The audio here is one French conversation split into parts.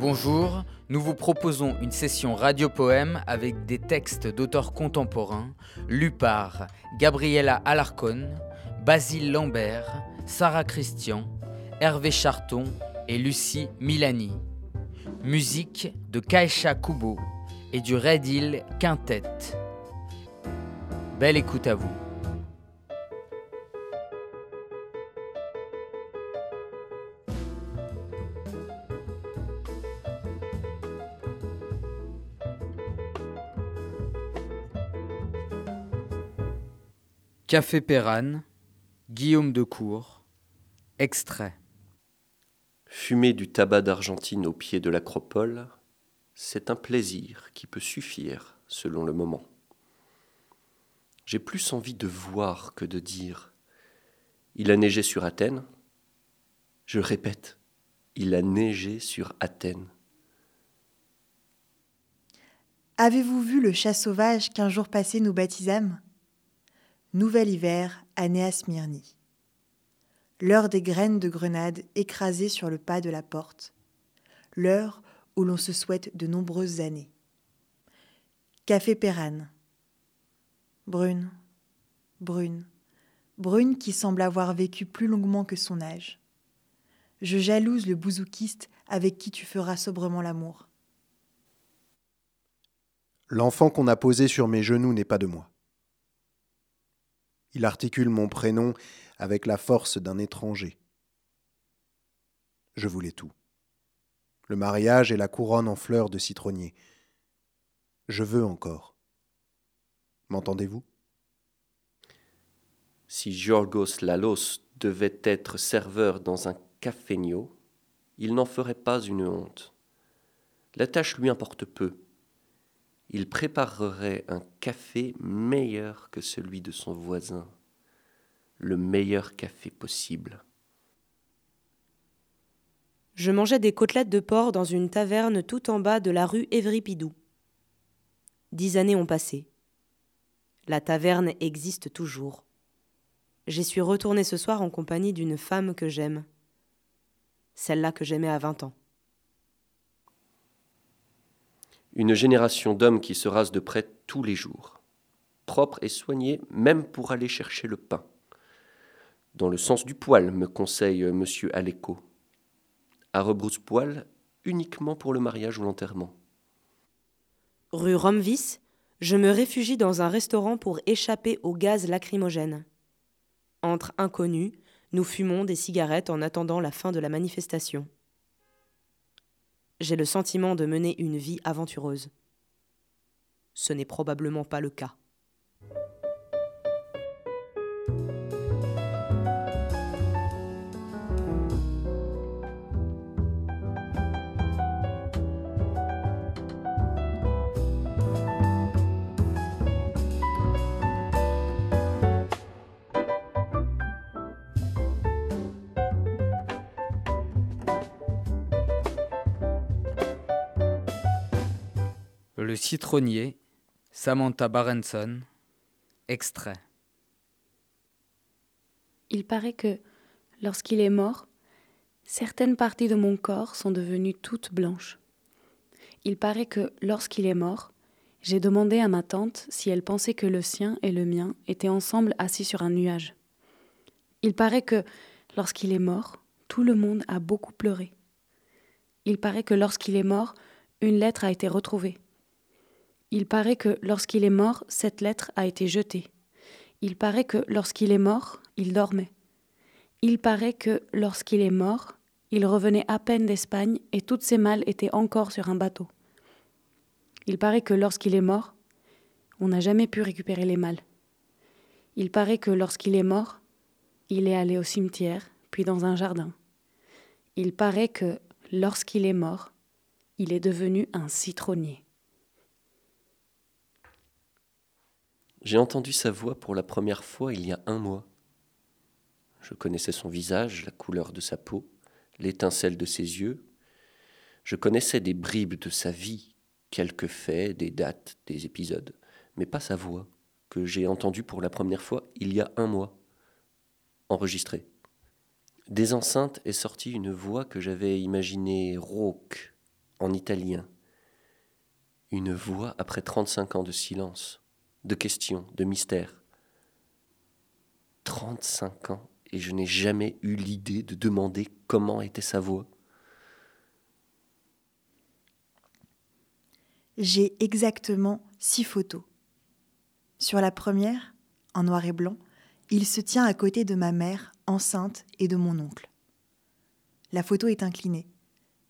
Bonjour, nous vous proposons une session radio-poème avec des textes d'auteurs contemporains lus par Gabriella Alarcon, Basile Lambert, Sarah Christian, Hervé Charton et Lucie Milani. Musique de Kaisha Kubo et du Red Hill Quintet. Belle écoute à vous. Café Pérane, Guillaume de Cour, extrait. Fumer du tabac d'Argentine au pied de l'acropole, c'est un plaisir qui peut suffire selon le moment. J'ai plus envie de voir que de dire. Il a neigé sur Athènes. Je répète, il a neigé sur Athènes. Avez-vous vu le chat sauvage qu'un jour passé nous baptisâmes? Nouvel hiver, année à Smyrnie. L'heure des graines de grenade écrasées sur le pas de la porte. L'heure où l'on se souhaite de nombreuses années. Café Pérane. Brune, brune, brune qui semble avoir vécu plus longuement que son âge. Je jalouse le bouzoukiste avec qui tu feras sobrement l'amour. L'enfant qu'on a posé sur mes genoux n'est pas de moi. Il articule mon prénom avec la force d'un étranger. Je voulais tout. Le mariage et la couronne en fleurs de citronnier. Je veux encore. M'entendez-vous? Si Giorgos Lalos devait être serveur dans un cafénio, il n'en ferait pas une honte. La tâche lui importe peu. Il préparerait un café meilleur que celui de son voisin, le meilleur café possible. Je mangeais des côtelettes de porc dans une taverne tout en bas de la rue Évripidou. Dix années ont passé. La taverne existe toujours. J'y suis retourné ce soir en compagnie d'une femme que j'aime. Celle-là que j'aimais à vingt ans. Une génération d'hommes qui se rasent de près tous les jours, propres et soignés même pour aller chercher le pain. Dans le sens du poil, me conseille M. Aléco. À rebrousse-poil, uniquement pour le mariage ou l'enterrement. Rue Romvis, je me réfugie dans un restaurant pour échapper au gaz lacrymogène. Entre inconnus, nous fumons des cigarettes en attendant la fin de la manifestation. J'ai le sentiment de mener une vie aventureuse. Ce n'est probablement pas le cas. Le citronnier, Samantha Barenson, extrait. Il paraît que, lorsqu'il est mort, certaines parties de mon corps sont devenues toutes blanches. Il paraît que, lorsqu'il est mort, j'ai demandé à ma tante si elle pensait que le sien et le mien étaient ensemble assis sur un nuage. Il paraît que, lorsqu'il est mort, tout le monde a beaucoup pleuré. Il paraît que lorsqu'il est mort, une lettre a été retrouvée. Il paraît que lorsqu'il est mort, cette lettre a été jetée. Il paraît que lorsqu'il est mort, il dormait. Il paraît que lorsqu'il est mort, il revenait à peine d'Espagne et toutes ses malles étaient encore sur un bateau. Il paraît que lorsqu'il est mort, on n'a jamais pu récupérer les malles. Il paraît que lorsqu'il est mort, il est allé au cimetière, puis dans un jardin. Il paraît que lorsqu'il est mort, il est devenu un citronnier. J'ai entendu sa voix pour la première fois il y a un mois. Je connaissais son visage, la couleur de sa peau, l'étincelle de ses yeux. Je connaissais des bribes de sa vie, quelques faits, des dates, des épisodes, mais pas sa voix, que j'ai entendue pour la première fois il y a un mois, enregistrée. Des enceintes est sortie une voix que j'avais imaginée rauque, en italien. Une voix après 35 ans de silence, de questions, de mystères. 35 ans et je n'ai jamais eu l'idée de demander comment était sa voix. J'ai exactement six photos. Sur la première, en noir et blanc, il se tient à côté de ma mère, enceinte, et de mon oncle. La photo est inclinée.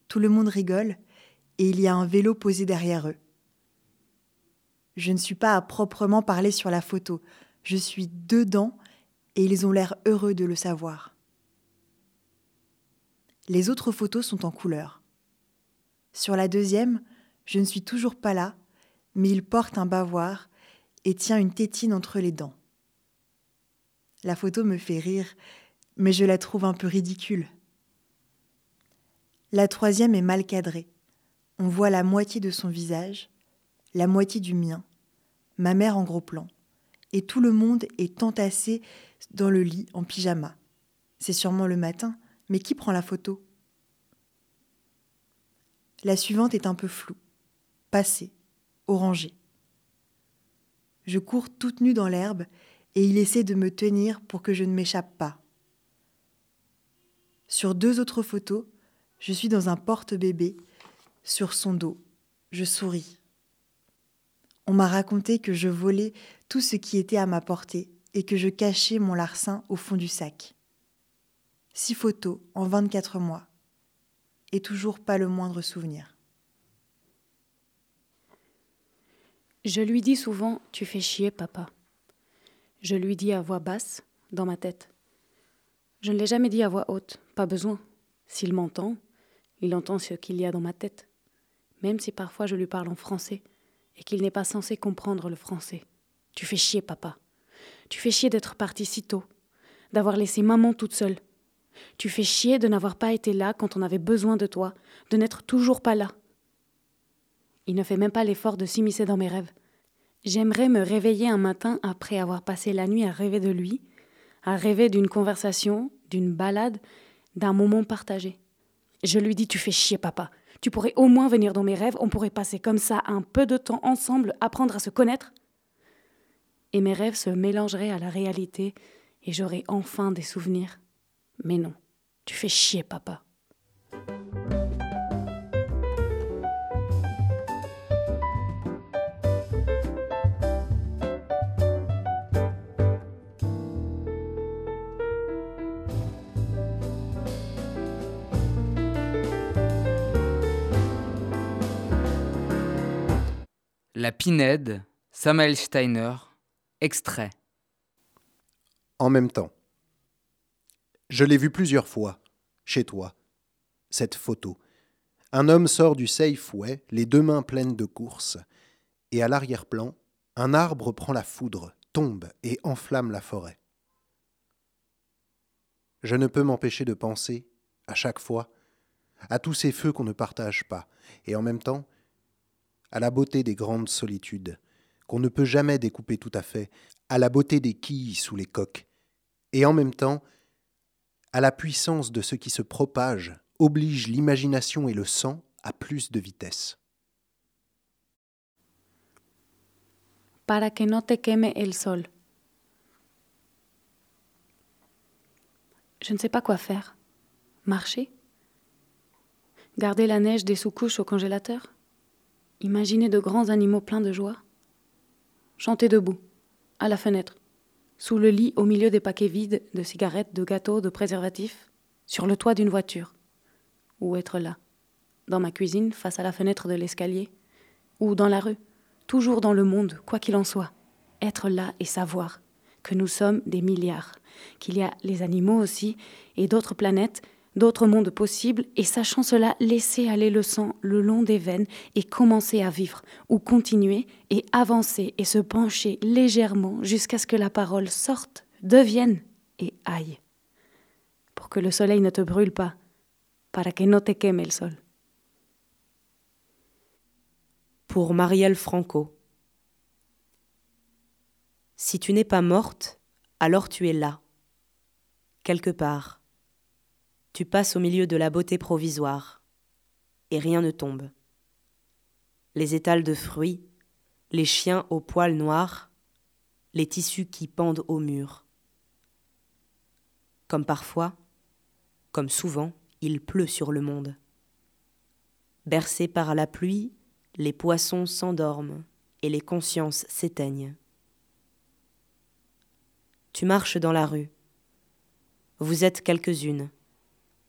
Tout le monde rigole et il y a un vélo posé derrière eux. Je ne suis pas à proprement parler sur la photo, je suis dedans et ils ont l'air heureux de le savoir. Les autres photos sont en couleur. Sur la deuxième, je ne suis toujours pas là, mais il porte un bavoir et tient une tétine entre les dents. La photo me fait rire, mais je la trouve un peu ridicule. La troisième est mal cadrée. On voit la moitié de son visage, la moitié du mien, ma mère en gros plan, et tout le monde est entassé dans le lit en pyjama. C'est sûrement le matin, mais qui prend la photo? La suivante est un peu floue, passée, orangée. Je cours toute nue dans l'herbe et il essaie de me tenir pour que je ne m'échappe pas. Sur deux autres photos, je suis dans un porte-bébé, sur son dos. Je souris. On m'a raconté que je volais tout ce qui était à ma portée et que je cachais mon larcin au fond du sac. Six photos en 24 mois. Et toujours pas le moindre souvenir. Je lui dis souvent Tu fais chier, papa. Je lui dis à voix basse, dans ma tête. Je ne l'ai jamais dit à voix haute, pas besoin. S'il m'entend, il entend ce qu'il y a dans ma tête, même si parfois je lui parle en français et qu'il n'est pas censé comprendre le français. Tu fais chier, papa. Tu fais chier d'être parti si tôt, d'avoir laissé maman toute seule. Tu fais chier de n'avoir pas été là quand on avait besoin de toi, de n'être toujours pas là. Il ne fait même pas l'effort de s'immiscer dans mes rêves. J'aimerais me réveiller un matin après avoir passé la nuit à rêver de lui, à rêver d'une conversation, d'une balade, d'un moment partagé. Je lui dis Tu fais chier, papa. Tu pourrais au moins venir dans mes rêves, on pourrait passer comme ça un peu de temps ensemble, apprendre à se connaître. Et mes rêves se mélangeraient à la réalité, et j'aurais enfin des souvenirs. Mais non, tu fais chier, papa. La Pinède, Samuel Steiner, extrait. En même temps. Je l'ai vu plusieurs fois, chez toi, cette photo. Un homme sort du Safeway, les deux mains pleines de courses, et à l'arrière-plan, un arbre prend la foudre, tombe et enflamme la forêt. Je ne peux m'empêcher de penser, à chaque fois, à tous ces feux qu'on ne partage pas, et en même temps, à la beauté des grandes solitudes, qu'on ne peut jamais découper tout à fait, à la beauté des quilles sous les coques, et en même temps à la puissance de ce qui se propage, oblige l'imagination et le sang à plus de vitesse. Para que no te queme el sol. Je ne sais pas quoi faire. Marcher? Garder la neige des sous-couches au congélateur? Imaginer de grands animaux pleins de joie. Chanter debout, à la fenêtre, sous le lit au milieu des paquets vides de cigarettes, de gâteaux, de préservatifs, sur le toit d'une voiture. Ou être là, dans ma cuisine, face à la fenêtre de l'escalier, ou dans la rue, toujours dans le monde, quoi qu'il en soit. Être là et savoir que nous sommes des milliards, qu'il y a les animaux aussi, et d'autres planètes, d'autres mondes possibles, et sachant cela, laisser aller le sang le long des veines et commencer à vivre, ou continuer et avancer et se pencher légèrement jusqu'à ce que la parole sorte, devienne et aille. Pour que le soleil ne te brûle pas, para que no te queme el sol. Pour Marielle Franco. Si tu n'es pas morte, alors tu es là, quelque part tu passes au milieu de la beauté provisoire, et rien ne tombe. les étals de fruits, les chiens aux poils noirs, les tissus qui pendent au mur. Comme parfois, comme souvent, il pleut sur le monde. Bercés par la pluie, les poissons s'endorment et les consciences s'éteignent. Tu marches dans la rue. Vous êtes quelques-unes.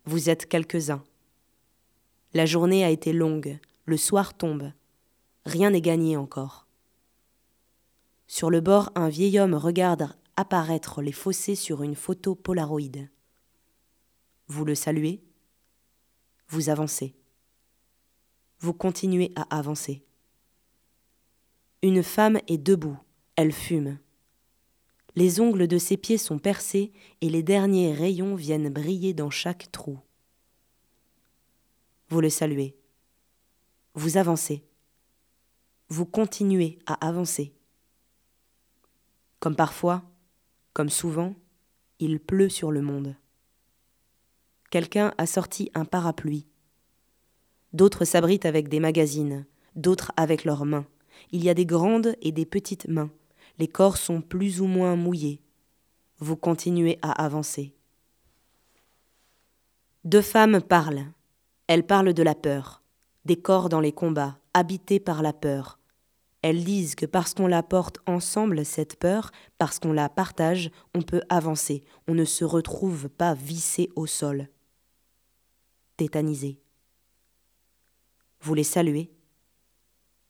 Vous êtes quelques-uns. La journée a été longue, le soir tombe. Rien n'est gagné encore. Sur le bord, un vieil homme regarde apparaître les fossés sur une photo polaroïde. Vous le saluez? Vous avancez. Vous continuez à avancer. Une femme est debout, elle fume. Les ongles de ses pieds sont percés et les derniers rayons viennent briller dans chaque trou. Vous le saluez. Vous avancez. Vous continuez à avancer. Comme parfois, comme souvent, il pleut sur le monde. Quelqu'un a sorti un parapluie. D'autres s'abritent avec des magazines, d'autres avec leurs mains. Il y a des grandes et des petites mains. Les corps sont plus ou moins mouillés. Vous continuez à avancer. Deux femmes parlent. Elles parlent de la peur, des corps dans les combats, habités par la peur. Elles disent que parce qu'on la porte ensemble, cette peur, parce qu'on la partage, on peut avancer, on ne se retrouve pas vissé au sol. Tétanisé. Vous les saluez,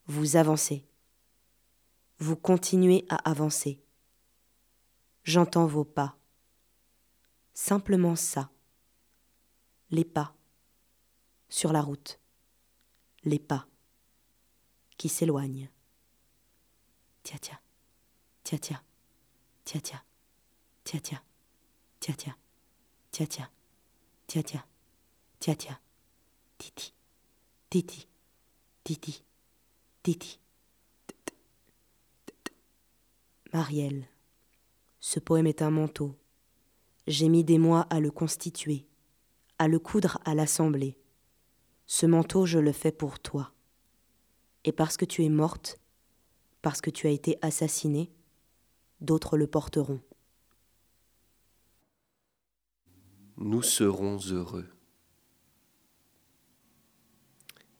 vous avancez vous continuez à avancer. J'entends vos pas. Simplement ça. Les pas. Sur la route. Les pas. Qui s'éloignent. Tia tia. Tia tia. Tia tia. Tia tia. Titi. Titi. Titi. Titi. Marielle. Ce poème est un manteau. J'ai mis des mois à le constituer, à le coudre à l'assemblée. Ce manteau, je le fais pour toi. Et parce que tu es morte, parce que tu as été assassinée, d'autres le porteront. Nous serons heureux.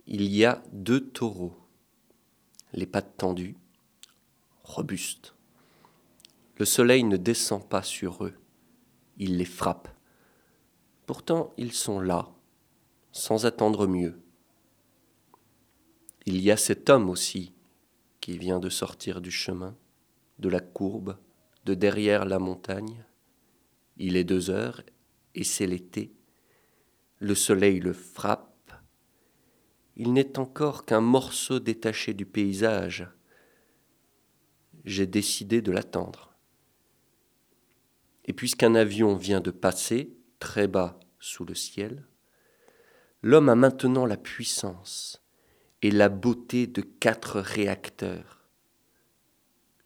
Il y a deux taureaux, les pattes tendues, robustes. Le soleil ne descend pas sur eux, il les frappe. Pourtant ils sont là, sans attendre mieux. Il y a cet homme aussi qui vient de sortir du chemin, de la courbe, de derrière la montagne. Il est deux heures et c'est l'été. Le soleil le frappe. Il n'est encore qu'un morceau détaché du paysage. J'ai décidé de l'attendre. Et puisqu'un avion vient de passer très bas sous le ciel, l'homme a maintenant la puissance et la beauté de quatre réacteurs.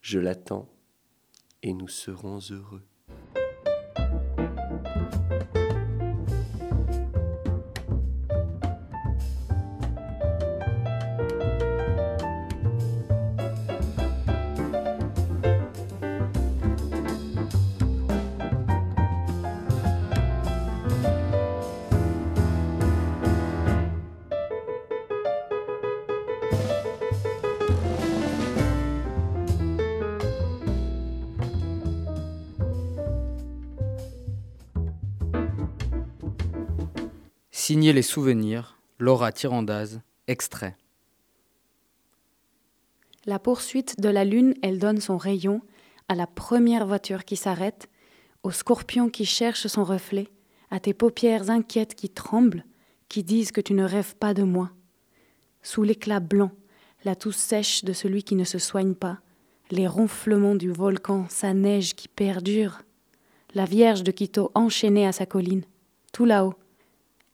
Je l'attends et nous serons heureux. Signer les souvenirs, Laura Tirandaz, extrait. La poursuite de la lune, elle donne son rayon à la première voiture qui s'arrête, au scorpion qui cherche son reflet, à tes paupières inquiètes qui tremblent, qui disent que tu ne rêves pas de moi. Sous l'éclat blanc, la toux sèche de celui qui ne se soigne pas, les ronflements du volcan, sa neige qui perdure, la Vierge de Quito enchaînée à sa colline, tout là-haut,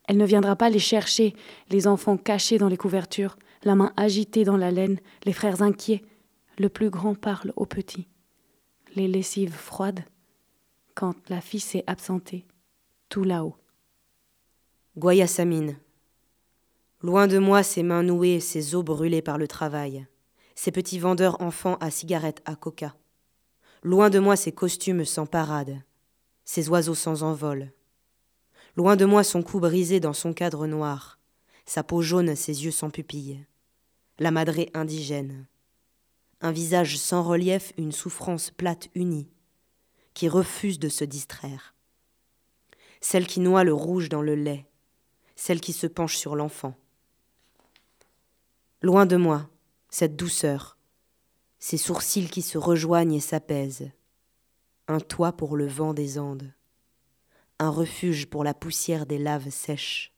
elle ne viendra pas les chercher, les enfants cachés dans les couvertures, la main agitée dans la laine, les frères inquiets. Le plus grand parle au petit. Les lessives froides, quand la fille s'est absentée, tout là-haut. Guayasamine. Loin de moi ces mains nouées, ces os brûlés par le travail, ces petits vendeurs enfants à cigarettes à coca. Loin de moi ces costumes sans parade, ces oiseaux sans envol. Loin de moi son cou brisé dans son cadre noir, sa peau jaune, ses yeux sans pupilles. La madrée indigène. Un visage sans relief, une souffrance plate unie, qui refuse de se distraire. Celle qui noie le rouge dans le lait, celle qui se penche sur l'enfant. Loin de moi, cette douceur, ces sourcils qui se rejoignent et s'apaisent, un toit pour le vent des Andes, un refuge pour la poussière des laves sèches.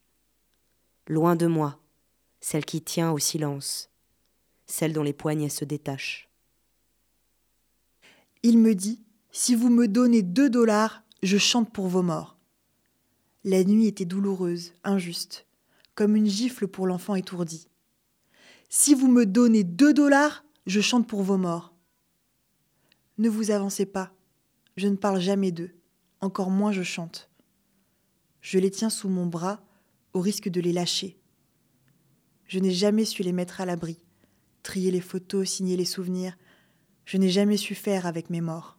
Loin de moi, celle qui tient au silence, celle dont les poignets se détachent. Il me dit Si vous me donnez deux dollars, je chante pour vos morts. La nuit était douloureuse, injuste, comme une gifle pour l'enfant étourdi. Si vous me donnez deux dollars, je chante pour vos morts. Ne vous avancez pas, je ne parle jamais d'eux, encore moins je chante. Je les tiens sous mon bras au risque de les lâcher. Je n'ai jamais su les mettre à l'abri, trier les photos, signer les souvenirs. Je n'ai jamais su faire avec mes morts.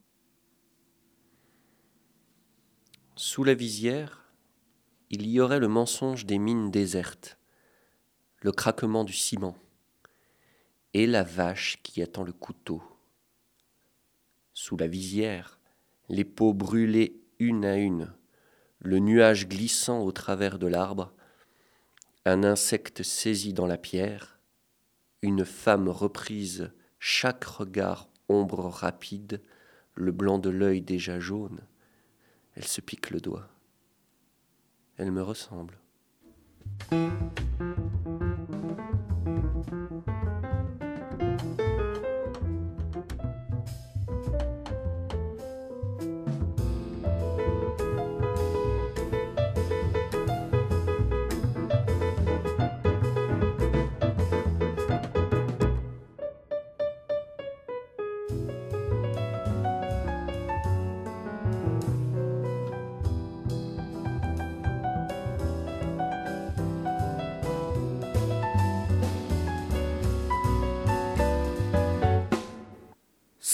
Sous la visière, il y aurait le mensonge des mines désertes, le craquement du ciment et la vache qui attend le couteau. Sous la visière, les peaux brûlées une à une, le nuage glissant au travers de l'arbre, un insecte saisi dans la pierre, une femme reprise, chaque regard ombre rapide, le blanc de l'œil déjà jaune. Elle se pique le doigt. Elle me ressemble.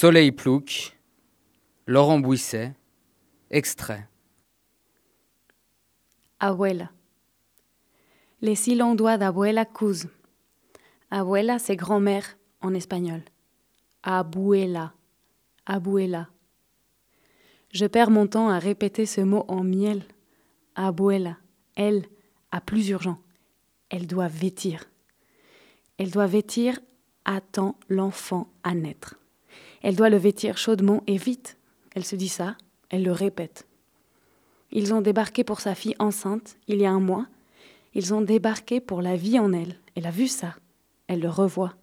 Soleil Plouc, Laurent Bouisset, extrait. Abuela. Les doigts d'abuela cous. Abuela, c'est grand-mère en espagnol. Abuela. Abuela. Je perds mon temps à répéter ce mot en miel. Abuela. Elle a plus urgent. Elle doit vêtir. Elle doit vêtir attend l'enfant à naître. Elle doit le vêtir chaudement et vite. Elle se dit ça, elle le répète. Ils ont débarqué pour sa fille enceinte il y a un mois. Ils ont débarqué pour la vie en elle. Elle a vu ça. Elle le revoit,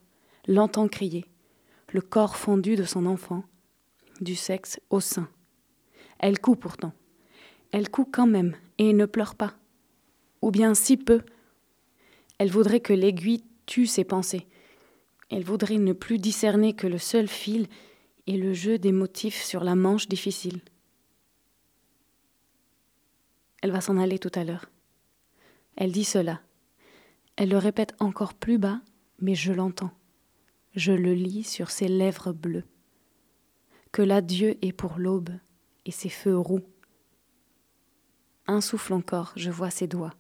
l'entend crier, le corps fondu de son enfant, du sexe au sein. Elle coud pourtant. Elle coud quand même et ne pleure pas. Ou bien si peu. Elle voudrait que l'aiguille tue ses pensées. Elle voudrait ne plus discerner que le seul fil et le jeu des motifs sur la manche difficile. Elle va s'en aller tout à l'heure. Elle dit cela. Elle le répète encore plus bas, mais je l'entends. Je le lis sur ses lèvres bleues. Que l'adieu est pour l'aube et ses feux roux. Un souffle encore, je vois ses doigts.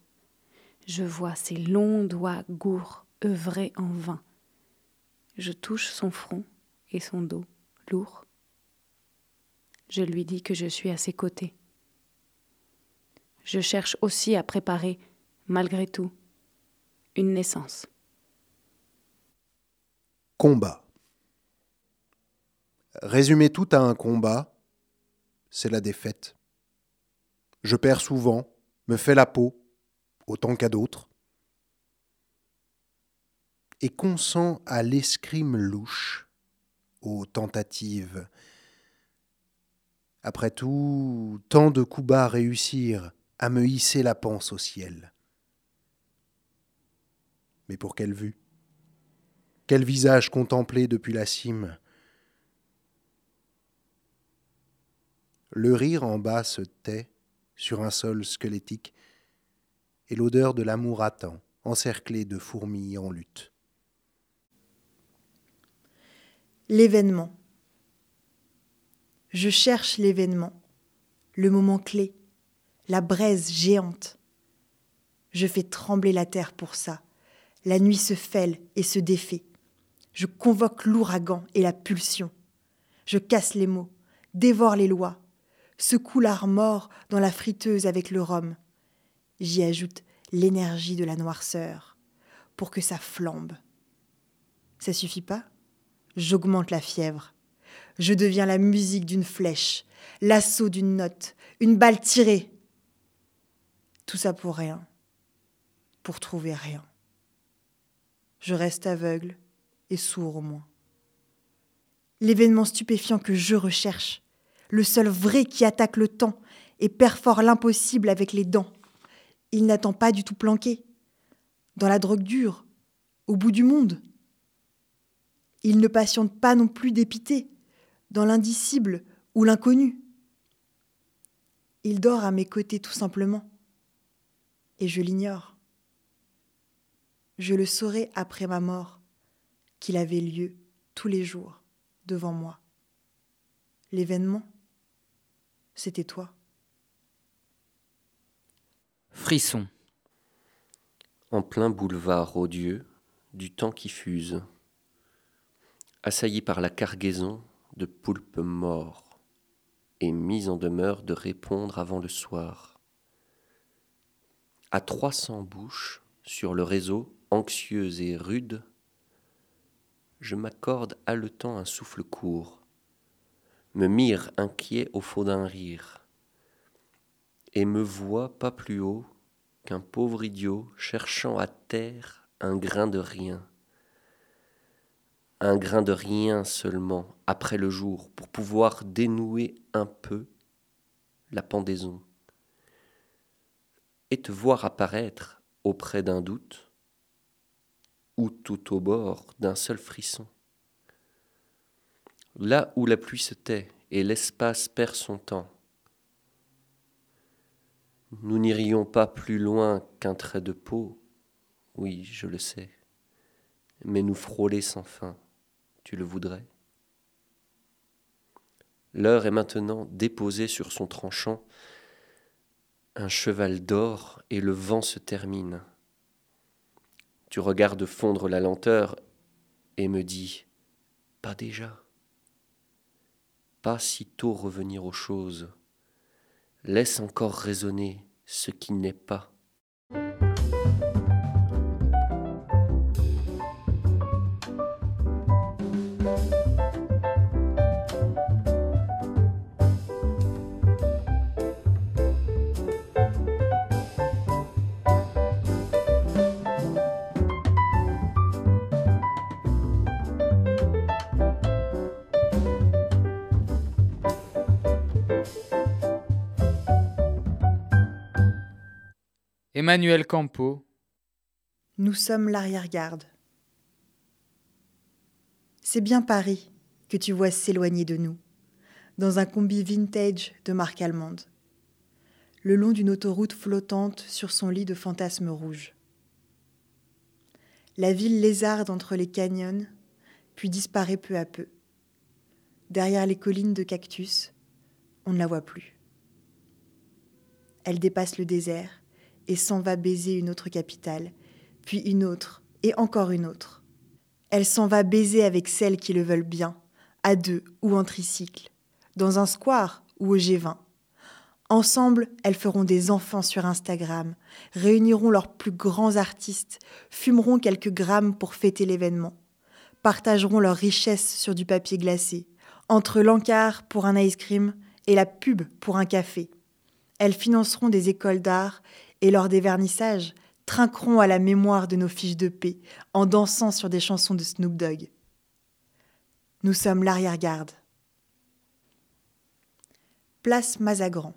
Je vois ses longs doigts gourds œuvrer en vain. Je touche son front et son dos lourd. Je lui dis que je suis à ses côtés. Je cherche aussi à préparer, malgré tout, une naissance. Combat. Résumer tout à un combat, c'est la défaite. Je perds souvent, me fais la peau, autant qu'à d'autres, et consent à l'escrime louche aux tentatives. Après tout, tant de coups bas réussir à me hisser la panse au ciel. Mais pour quelle vue? Quel visage contemplé depuis la cime? Le rire en bas se tait sur un sol squelettique, et l'odeur de l'amour attend encerclés de fourmis en lutte. L'événement. Je cherche l'événement, le moment clé, la braise géante. Je fais trembler la terre pour ça. La nuit se fêle et se défait. Je convoque l'ouragan et la pulsion. Je casse les mots, dévore les lois, secoue l'art mort dans la friteuse avec le rhum. J'y ajoute l'énergie de la noirceur pour que ça flambe. Ça suffit pas? J'augmente la fièvre. Je deviens la musique d'une flèche, l'assaut d'une note, une balle tirée. Tout ça pour rien, pour trouver rien. Je reste aveugle et sourd au moins. L'événement stupéfiant que je recherche, le seul vrai qui attaque le temps et perfore l'impossible avec les dents. Il n'attend pas du tout planqué, dans la drogue dure, au bout du monde. Il ne patiente pas non plus dépité, dans l'indicible ou l'inconnu. Il dort à mes côtés tout simplement, et je l'ignore. Je le saurai après ma mort qu'il avait lieu tous les jours devant moi. L'événement, c'était toi. Frisson. En plein boulevard odieux du temps qui fuse, assailli par la cargaison de poulpes morts et mis en demeure de répondre avant le soir. À trois cents bouches sur le réseau, anxieuse et rude, je m'accorde haletant un souffle court, me mire inquiet au faux d'un rire, et me vois pas plus haut qu'un pauvre idiot cherchant à terre un grain de rien un grain de rien seulement après le jour pour pouvoir dénouer un peu la pendaison et te voir apparaître auprès d'un doute ou tout au bord d'un seul frisson. Là où la pluie se tait et l'espace perd son temps, nous n'irions pas plus loin qu'un trait de peau, oui, je le sais, mais nous frôler sans fin tu le voudrais L'heure est maintenant déposée sur son tranchant, un cheval d'or et le vent se termine. Tu regardes fondre la lenteur et me dis Pas déjà. Pas si tôt revenir aux choses. Laisse encore résonner ce qui n'est pas. Emmanuel Campo. Nous sommes l'arrière-garde. C'est bien Paris que tu vois s'éloigner de nous, dans un combi vintage de marque allemande, le long d'une autoroute flottante sur son lit de fantasmes rouges. La ville lézarde entre les canyons, puis disparaît peu à peu. Derrière les collines de cactus, on ne la voit plus. Elle dépasse le désert, et s'en va baiser une autre capitale, puis une autre, et encore une autre. Elle s'en va baiser avec celles qui le veulent bien, à deux ou en tricycle, dans un square ou au G20. Ensemble, elles feront des enfants sur Instagram, réuniront leurs plus grands artistes, fumeront quelques grammes pour fêter l'événement, partageront leurs richesses sur du papier glacé, entre l'encart pour un ice cream et la pub pour un café. Elles financeront des écoles d'art et lors des vernissages, trinqueront à la mémoire de nos fiches de paix en dansant sur des chansons de Snoop Dogg. Nous sommes l'arrière-garde. Place Mazagran.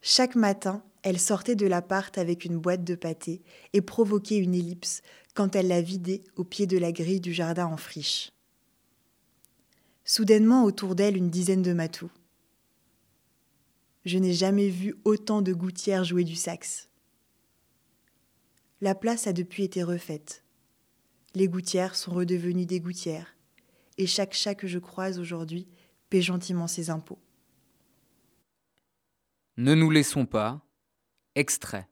Chaque matin, elle sortait de l'appart avec une boîte de pâté et provoquait une ellipse quand elle la vidait au pied de la grille du jardin en friche. Soudainement autour d'elle une dizaine de matous. Je n'ai jamais vu autant de gouttières jouer du sax. la place a depuis été refaite. Les gouttières sont redevenues des gouttières, et chaque chat que je croise aujourd'hui paie gentiment ses impôts. Ne nous laissons pas. Extrait.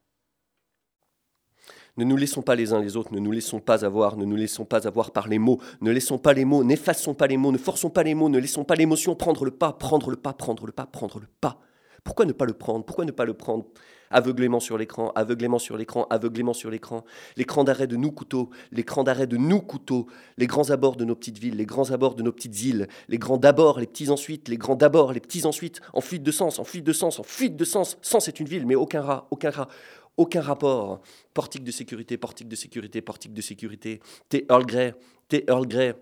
Ne nous laissons pas les uns les autres, ne nous laissons pas avoir, ne nous laissons pas avoir par les mots, ne laissons pas les mots, n'effaçons pas les mots, ne forçons pas les mots, ne laissons pas l'émotion prendre le pas, prendre le pas, prendre le pas, prendre le pas. Pourquoi ne pas le prendre? Pourquoi ne pas le prendre aveuglément sur l'écran, aveuglément sur l'écran, aveuglément sur l'écran, l'écran d'arrêt de nous couteaux, l'écran d'arrêt de nous couteaux, les grands abords de nos petites villes, les grands abords de nos petites îles, les grands d'abord, les petits ensuite, les grands d'abord, les petits ensuite, en fuite de sens, en fuite de sens, en fuite de sens. Sens est une ville, mais aucun rat, aucun rat, aucun rapport. Portique de sécurité, portique de sécurité, portique de sécurité. T. Earl Grey, T. Earl Grey.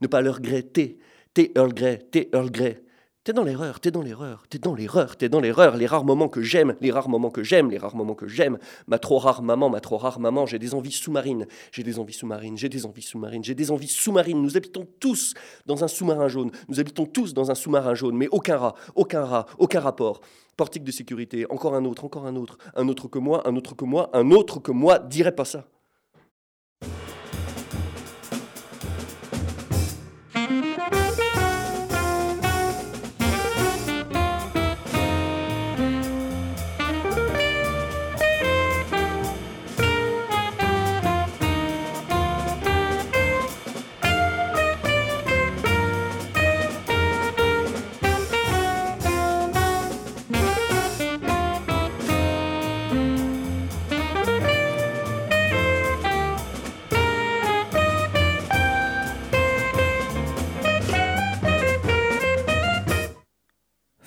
Ne pas leur gré, T. T. Earl Grey, T. Earl Grey. T'es dans l'erreur, t'es dans l'erreur, t'es dans l'erreur, t'es dans l'erreur. Les rares moments que j'aime, les rares moments que j'aime, les rares moments que j'aime. Ma trop rare maman, ma trop rare maman, j'ai des envies sous-marines, j'ai des envies sous-marines, j'ai des envies sous-marines, j'ai des envies sous-marines. Nous habitons tous dans un sous-marin jaune, nous habitons tous dans un sous-marin jaune, mais aucun rat, aucun rat, aucun rapport. Portique de sécurité, encore un autre, encore un autre, un autre que moi, un autre que moi, un autre que moi, dirait pas ça.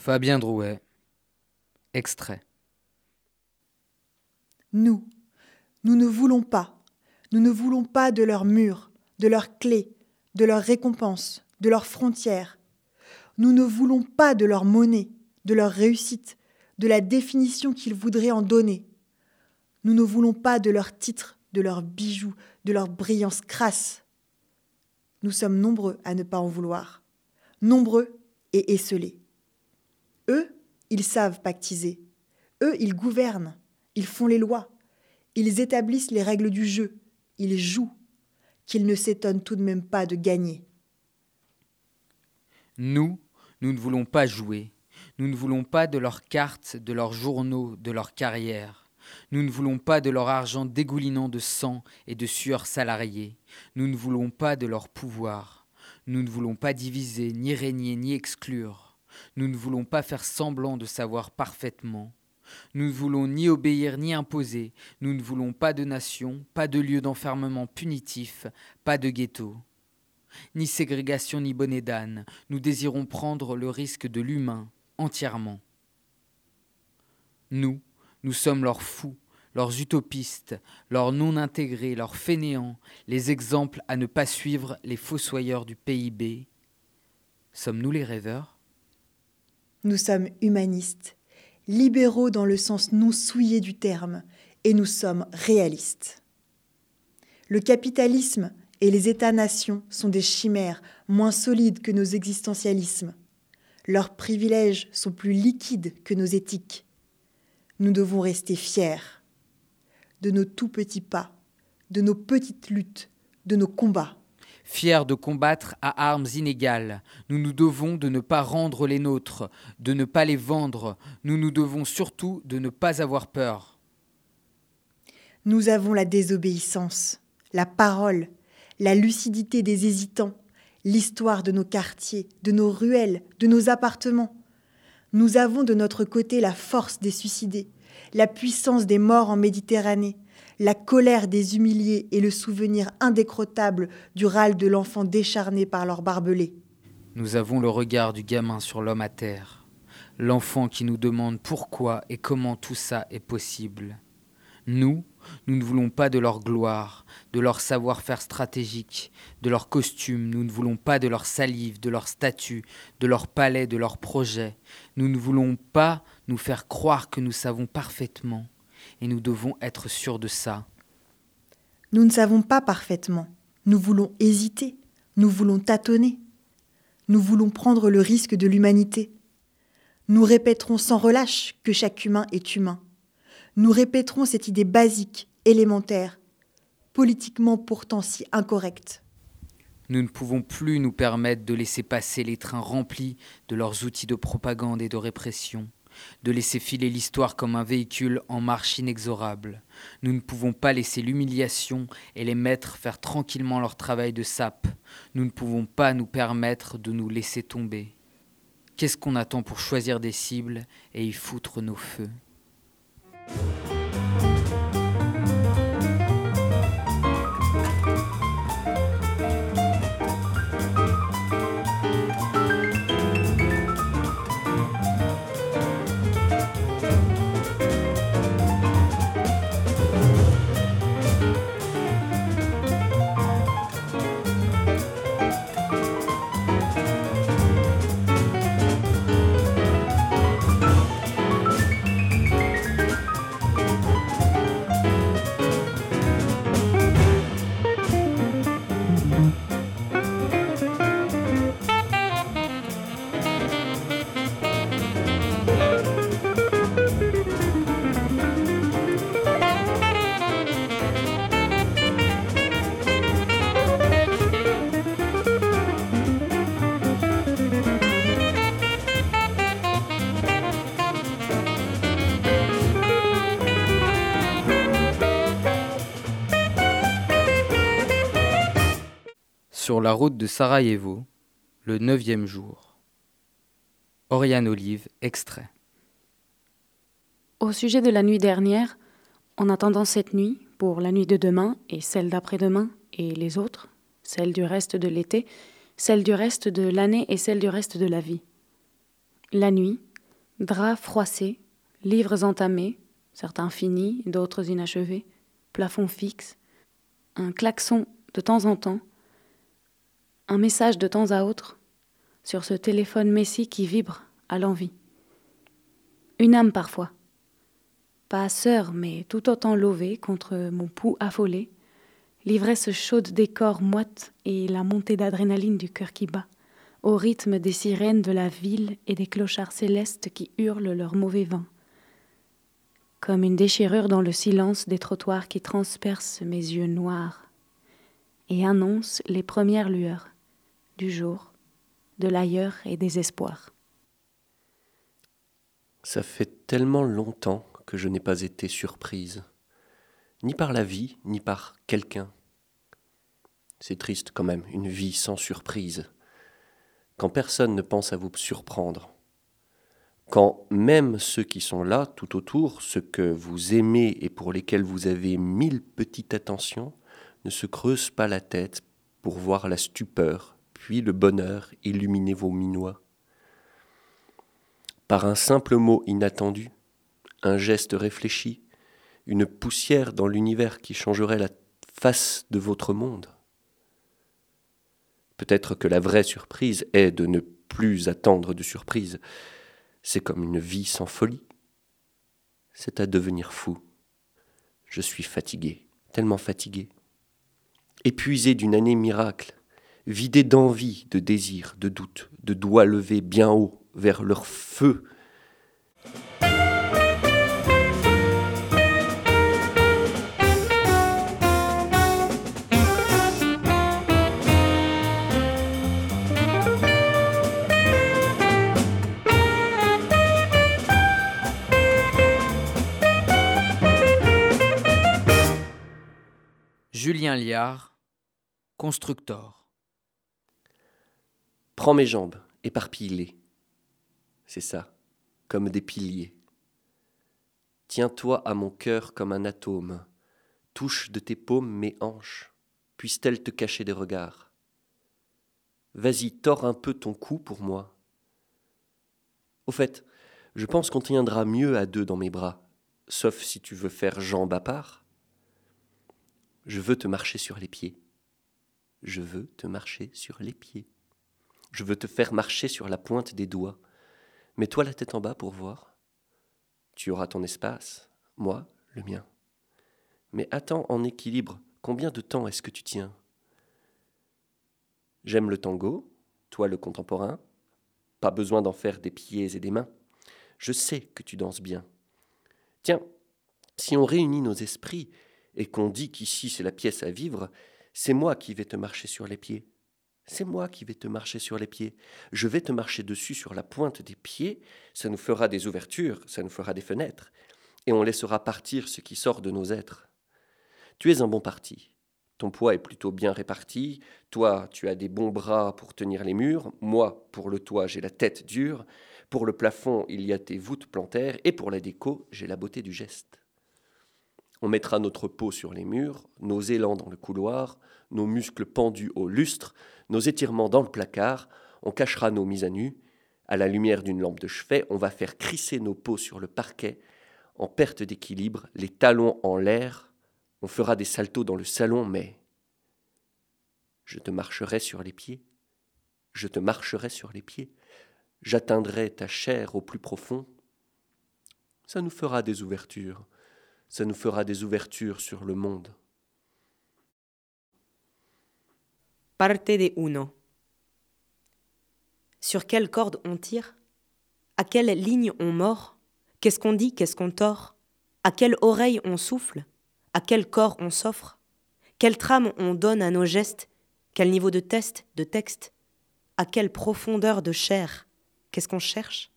Fabien Drouet. Extrait. Nous, nous ne voulons pas, nous ne voulons pas de leurs murs, de leurs clés, de leurs récompenses, de leurs frontières. Nous ne voulons pas de leur monnaie, de leur réussite, de la définition qu'ils voudraient en donner. Nous ne voulons pas de leurs titres, de leurs bijoux, de leur brillance crasse. Nous sommes nombreux à ne pas en vouloir, nombreux et esselés. Eux, ils savent pactiser. Eux, ils gouvernent. Ils font les lois. Ils établissent les règles du jeu. Ils jouent. Qu'ils ne s'étonnent tout de même pas de gagner. Nous, nous ne voulons pas jouer. Nous ne voulons pas de leurs cartes, de leurs journaux, de leurs carrières. Nous ne voulons pas de leur argent dégoulinant de sang et de sueur salariée. Nous ne voulons pas de leur pouvoir. Nous ne voulons pas diviser, ni régner, ni exclure. Nous ne voulons pas faire semblant de savoir parfaitement. Nous ne voulons ni obéir ni imposer. Nous ne voulons pas de nation, pas de lieu d'enfermement punitif, pas de ghetto. Ni ségrégation ni bonnet d'âne. Nous désirons prendre le risque de l'humain entièrement. Nous, nous sommes leurs fous, leurs utopistes, leurs non intégrés, leurs fainéants, les exemples à ne pas suivre, les fossoyeurs du PIB. Sommes-nous les rêveurs? Nous sommes humanistes, libéraux dans le sens non souillé du terme, et nous sommes réalistes. Le capitalisme et les États-nations sont des chimères moins solides que nos existentialismes. Leurs privilèges sont plus liquides que nos éthiques. Nous devons rester fiers de nos tout petits pas, de nos petites luttes, de nos combats fiers de combattre à armes inégales. Nous nous devons de ne pas rendre les nôtres, de ne pas les vendre. Nous nous devons surtout de ne pas avoir peur. Nous avons la désobéissance, la parole, la lucidité des hésitants, l'histoire de nos quartiers, de nos ruelles, de nos appartements. Nous avons de notre côté la force des suicidés, la puissance des morts en Méditerranée, la colère des humiliés et le souvenir indécrottable du râle de l'enfant décharné par leur barbelés. Nous avons le regard du gamin sur l'homme à terre, l'enfant qui nous demande pourquoi et comment tout ça est possible. Nous, nous ne voulons pas de leur gloire, de leur savoir-faire stratégique, de leurs costumes, nous ne voulons pas de leur salive, de leur statut, de leur palais, de leurs projets. Nous ne voulons pas nous faire croire que nous savons parfaitement et nous devons être sûrs de ça. Nous ne savons pas parfaitement. Nous voulons hésiter. Nous voulons tâtonner. Nous voulons prendre le risque de l'humanité. Nous répéterons sans relâche que chaque humain est humain. Nous répéterons cette idée basique, élémentaire, politiquement pourtant si incorrecte. Nous ne pouvons plus nous permettre de laisser passer les trains remplis de leurs outils de propagande et de répression, de laisser filer l'histoire comme un véhicule en marche inexorable. Nous ne pouvons pas laisser l'humiliation et les maîtres faire tranquillement leur travail de sape. Nous ne pouvons pas nous permettre de nous laisser tomber. Qu'est-ce qu'on attend pour choisir des cibles et y foutre nos feux? La route de Sarajevo, le neuvième jour. Oriane Olive, extrait. Au sujet de la nuit dernière, en attendant cette nuit, pour la nuit de demain et celle d'après-demain et les autres, celle du reste de l'été, celle du reste de l'année et celle du reste de la vie. La nuit, draps froissés, livres entamés, certains finis, d'autres inachevés, plafond fixe, un klaxon de temps en temps, un message de temps à autre sur ce téléphone messie qui vibre à l'envie. Une âme parfois, pas sœur, mais tout autant lovée contre mon pouls affolé, l'ivresse chaude des corps moites et la montée d'adrénaline du cœur qui bat, au rythme des sirènes de la ville et des clochards célestes qui hurlent leur mauvais vin. Comme une déchirure dans le silence des trottoirs qui transpercent mes yeux noirs et annoncent les premières lueurs du jour, de l'ailleurs et des espoirs. Ça fait tellement longtemps que je n'ai pas été surprise, ni par la vie, ni par quelqu'un. C'est triste quand même, une vie sans surprise, quand personne ne pense à vous surprendre, quand même ceux qui sont là tout autour, ceux que vous aimez et pour lesquels vous avez mille petites attentions, ne se creusent pas la tête pour voir la stupeur le bonheur illuminer vos minois. Par un simple mot inattendu, un geste réfléchi, une poussière dans l'univers qui changerait la face de votre monde. Peut-être que la vraie surprise est de ne plus attendre de surprise. C'est comme une vie sans folie. C'est à devenir fou. Je suis fatigué, tellement fatigué. Épuisé d'une année miracle, vidés d'envie, de désir, de doute, de doigts levés bien haut vers leur feu. Julien Liard, constructeur. Prends mes jambes, éparpille-les. C'est ça, comme des piliers. Tiens-toi à mon cœur comme un atome. Touche de tes paumes mes hanches. Puissent-elles te cacher des regards Vas-y, tords un peu ton cou pour moi. Au fait, je pense qu'on tiendra mieux à deux dans mes bras, sauf si tu veux faire jambes à part. Je veux te marcher sur les pieds. Je veux te marcher sur les pieds. Je veux te faire marcher sur la pointe des doigts. Mets-toi la tête en bas pour voir. Tu auras ton espace, moi le mien. Mais attends en équilibre, combien de temps est-ce que tu tiens? J'aime le tango, toi le contemporain. Pas besoin d'en faire des pieds et des mains. Je sais que tu danses bien. Tiens, si on réunit nos esprits et qu'on dit qu'ici c'est la pièce à vivre, c'est moi qui vais te marcher sur les pieds. C'est moi qui vais te marcher sur les pieds. Je vais te marcher dessus sur la pointe des pieds, ça nous fera des ouvertures, ça nous fera des fenêtres, et on laissera partir ce qui sort de nos êtres. Tu es un bon parti. Ton poids est plutôt bien réparti. Toi, tu as des bons bras pour tenir les murs. Moi, pour le toit, j'ai la tête dure. Pour le plafond, il y a tes voûtes plantaires. Et pour la déco, j'ai la beauté du geste. On mettra notre peau sur les murs, nos élans dans le couloir, nos muscles pendus au lustre, nos étirements dans le placard. On cachera nos mises à nu. À la lumière d'une lampe de chevet, on va faire crisser nos peaux sur le parquet, en perte d'équilibre, les talons en l'air, on fera des saltos dans le salon, mais je te marcherai sur les pieds. Je te marcherai sur les pieds. J'atteindrai ta chair au plus profond. Ça nous fera des ouvertures. Ça nous fera des ouvertures sur le monde. Parte de uno. Sur quelle corde on tire? À quelle ligne on mord? Qu'est-ce qu'on dit? Qu'est-ce qu'on tord? À quelle oreille on souffle? À quel corps on s'offre, quelle trame on donne à nos gestes, quel niveau de test, de texte, à quelle profondeur de chair, qu'est-ce qu'on cherche?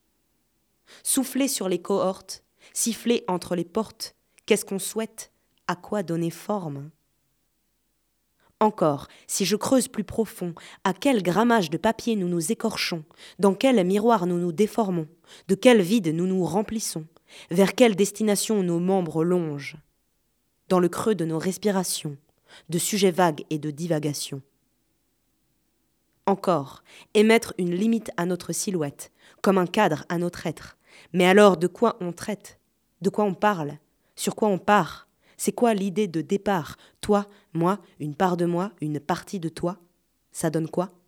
Souffler sur les cohortes, siffler entre les portes, qu'est-ce qu'on souhaite, à quoi donner forme? Encore, si je creuse plus profond, à quel grammage de papier nous nous écorchons, dans quel miroir nous nous déformons, de quel vide nous nous remplissons, vers quelle destination nos membres longent? Dans le creux de nos respirations, de sujets vagues et de divagations. Encore, émettre une limite à notre silhouette, comme un cadre à notre être. Mais alors, de quoi on traite? De quoi on parle? Sur quoi on part? C'est quoi l'idée de départ? Toi, moi, une part de moi, une partie de toi? Ça donne quoi?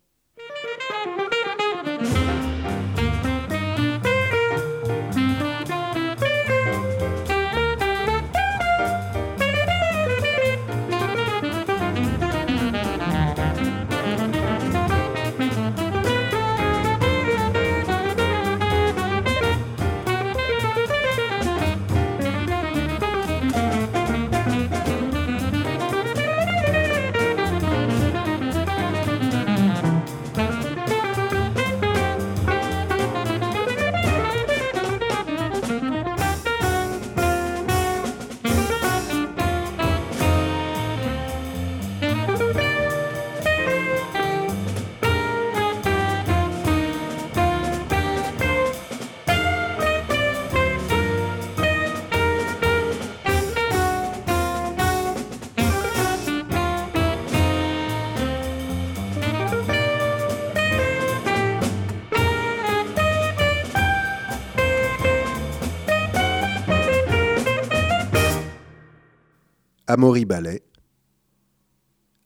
Amaury Ballet,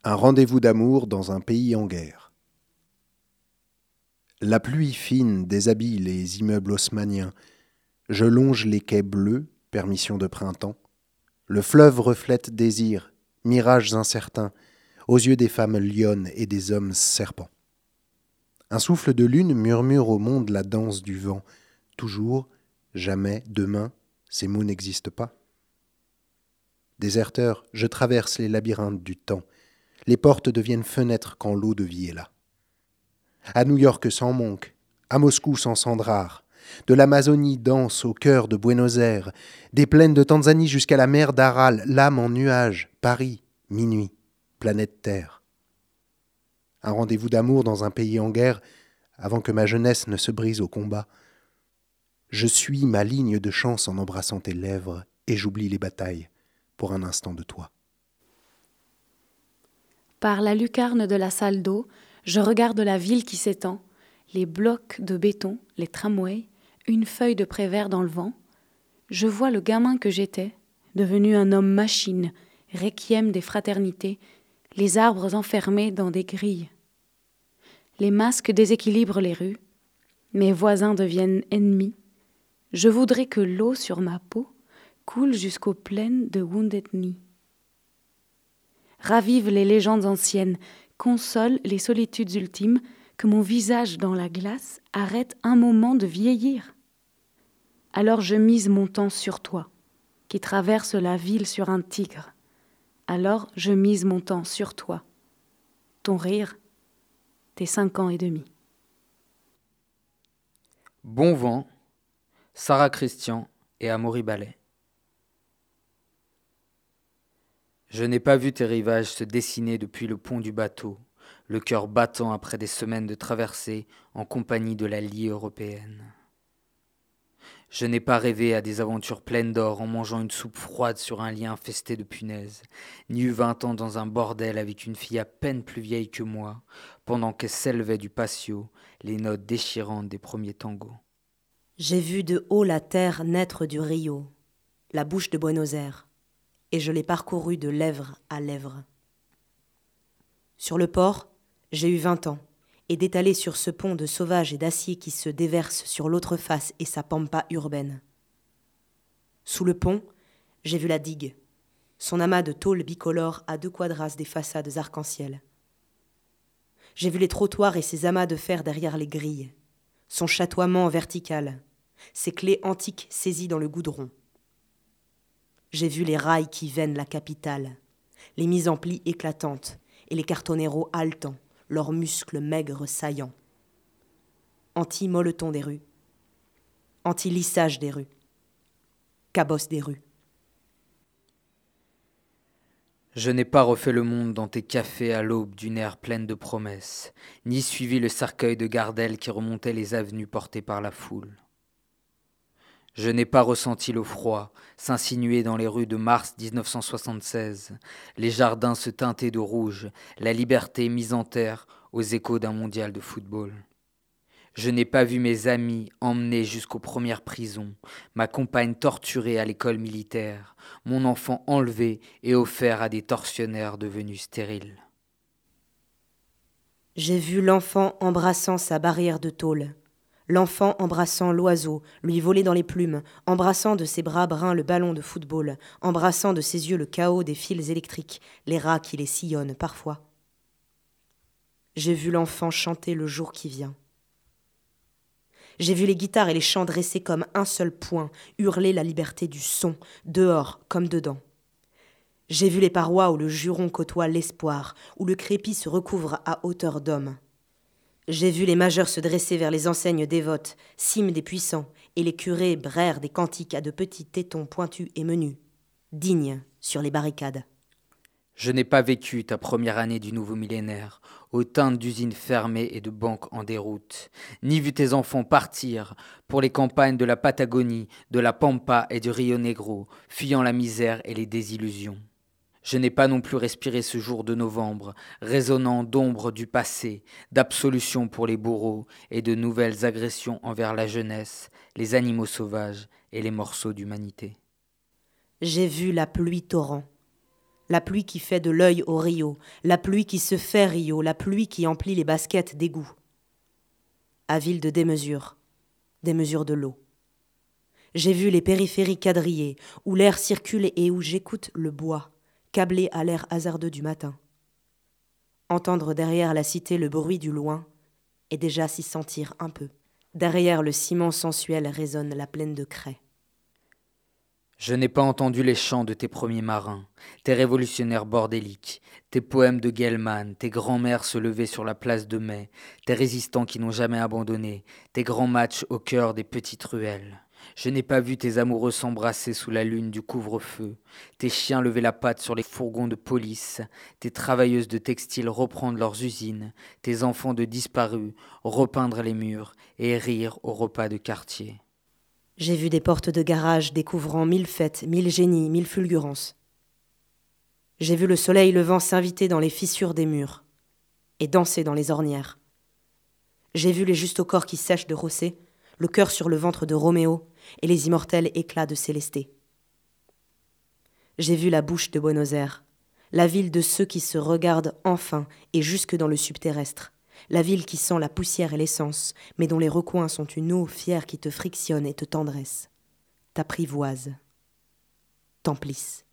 un rendez-vous d'amour dans un pays en guerre. La pluie fine déshabille les immeubles haussmanniens. Je longe les quais bleus, permission de printemps. Le fleuve reflète désirs, mirages incertains, aux yeux des femmes lionnes et des hommes serpents. Un souffle de lune murmure au monde la danse du vent. Toujours, jamais, demain, ces mots n'existent pas. Déserteur, je traverse les labyrinthes du temps. Les portes deviennent fenêtres quand l'eau de vie est là. À New York sans Monk, à Moscou sans Sandrard, de l'Amazonie dense au cœur de Buenos Aires, des plaines de Tanzanie jusqu'à la mer d'Aral, l'âme en nuage, Paris, minuit, planète Terre. Un rendez-vous d'amour dans un pays en guerre, avant que ma jeunesse ne se brise au combat. Je suis ma ligne de chance en embrassant tes lèvres, et j'oublie les batailles pour un instant de toi. Par la lucarne de la salle d'eau, je regarde la ville qui s'étend, les blocs de béton, les tramways, une feuille de prévert dans le vent. Je vois le gamin que j'étais, devenu un homme machine, requiem des fraternités, les arbres enfermés dans des grilles. Les masques déséquilibrent les rues, mes voisins deviennent ennemis. Je voudrais que l'eau sur ma peau coule jusqu'aux plaines de Wounded Knee. Ravive les légendes anciennes, console les solitudes ultimes, que mon visage dans la glace arrête un moment de vieillir. Alors je mise mon temps sur toi, qui traverse la ville sur un tigre. Alors je mise mon temps sur toi, ton rire, tes cinq ans et demi. Bon vent, Sarah Christian et Amaury Ballet. Je n'ai pas vu tes rivages se dessiner depuis le pont du bateau, le cœur battant après des semaines de traversée en compagnie de la lie européenne. Je n'ai pas rêvé à des aventures pleines d'or en mangeant une soupe froide sur un lit infesté de punaises, ni eu vingt ans dans un bordel avec une fille à peine plus vieille que moi, pendant que s'élevaient du patio les notes déchirantes des premiers tangos. J'ai vu de haut la terre naître du Rio, la bouche de Buenos Aires, et je l'ai parcourue de lèvre à lèvre. Sur le port, j'ai eu vingt ans, et d'étaler sur ce pont de sauvage et d'acier qui se déverse sur l'autre face et sa pampa urbaine. Sous le pont, j'ai vu la digue, son amas de tôle bicolore à deux quadras des façades arc-en-ciel. J'ai vu les trottoirs et ses amas de fer derrière les grilles, son chatoiement vertical, ses clés antiques saisies dans le goudron. J'ai vu les rails qui veinent la capitale, les mises en plis éclatantes et les cartoneros haletants, leurs muscles maigres saillants. Anti-molleton des rues, anti-lissage des rues, cabosse des rues. Je n'ai pas refait le monde dans tes cafés à l'aube d'une ère pleine de promesses, ni suivi le cercueil de Gardel qui remontait les avenues portées par la foule. Je n'ai pas ressenti le froid s'insinuer dans les rues de mars 1976, les jardins se teinter de rouge, la liberté mise en terre aux échos d'un mondial de football. Je n'ai pas vu mes amis emmenés jusqu'aux premières prisons, ma compagne torturée à l'école militaire, mon enfant enlevé et offert à des tortionnaires devenus stériles. J'ai vu l'enfant embrassant sa barrière de tôle, l'enfant embrassant l'oiseau, lui voler dans les plumes, embrassant de ses bras bruns le ballon de football, embrassant de ses yeux le chaos des fils électriques, les rats qui les sillonnent parfois. J'ai vu l'enfant chanter le jour qui vient. J'ai vu les guitares et les chants dressés comme un seul point, hurler la liberté du son, dehors comme dedans. J'ai vu les parois où le juron côtoie l'espoir, où le crépi se recouvre à hauteur d'homme. J'ai vu les majeurs se dresser vers les enseignes dévotes, cimes des puissants, et les curés brèrent des cantiques à de petits tétons pointus et menus, dignes sur les barricades. Je n'ai pas vécu ta première année du nouveau millénaire, aux teintes d'usines fermées et de banques en déroute, ni vu tes enfants partir pour les campagnes de la Patagonie, de la Pampa et du Rio Negro, fuyant la misère et les désillusions. Je n'ai pas non plus respiré ce jour de novembre, résonnant d'ombre du passé, d'absolution pour les bourreaux et de nouvelles agressions envers la jeunesse, les animaux sauvages et les morceaux d'humanité. J'ai vu la pluie torrent la pluie qui fait de l'œil au Rio, la pluie qui se fait Rio, la pluie qui emplit les baskets d'égout. À ville de démesure, des mesures de l'eau. J'ai vu les périphéries quadrillées, où l'air circule et où j'écoute le bois, câblé à l'air hasardeux du matin. Entendre derrière la cité le bruit du loin, et déjà s'y sentir un peu. Derrière le ciment sensuel résonne la plaine de craie. Je n'ai pas entendu les chants de tes premiers marins, tes révolutionnaires bordéliques, tes poèmes de Gellman, tes grands-mères se lever sur la place de mai, tes résistants qui n'ont jamais abandonné, tes grands matchs au cœur des petites ruelles. Je n'ai pas vu tes amoureux s'embrasser sous la lune du couvre-feu, tes chiens lever la patte sur les fourgons de police, tes travailleuses de textile reprendre leurs usines, tes enfants de disparus repeindre les murs et rire au repas de quartier. J'ai vu des portes de garage découvrant mille fêtes, mille génies, mille fulgurances. J'ai vu le soleil levant s'inviter dans les fissures des murs et danser dans les ornières. J'ai vu les justes corps qui sèchent de Rossé, le cœur sur le ventre de Roméo et les immortels éclats de Célesté. J'ai vu la bouche de Buenos Aires, la ville de ceux qui se regardent enfin et jusque dans le subterrestre, la ville qui sent la poussière et l'essence, mais dont les recoins sont une eau fière qui te frictionne et te tendresse, t'apprivoise, t'emplisse.